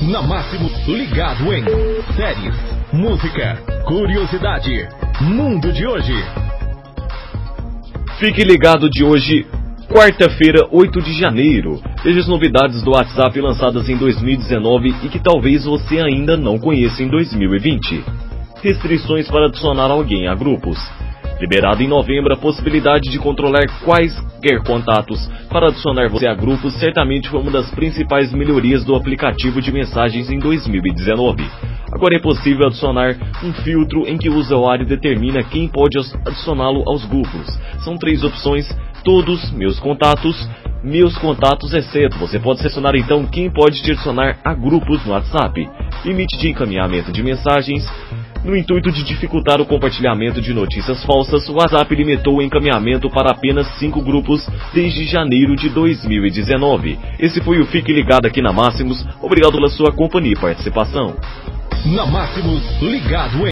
Na Máximo, ligado em séries, música, curiosidade, mundo de hoje. Fique ligado de hoje, quarta-feira, 8 de janeiro. Veja as novidades do WhatsApp lançadas em 2019 e que talvez você ainda não conheça em 2020. Restrições para adicionar alguém a grupos. Liberado em novembro a possibilidade de controlar quaisquer contatos para adicionar você a grupos, certamente foi uma das principais melhorias do aplicativo de mensagens em 2019. Agora é possível adicionar um filtro em que o usuário determina quem pode adicioná-lo aos grupos. São três opções: todos, meus contatos, meus contatos exceto. Você pode selecionar então quem pode te adicionar a grupos no WhatsApp. Limite de encaminhamento de mensagens, no intuito de dificultar o compartilhamento de notícias falsas, o WhatsApp limitou o encaminhamento para apenas cinco grupos desde janeiro de 2019. Esse foi o Fique Ligado aqui na Máximos. Obrigado pela sua companhia e participação. Na Máximos, ligado em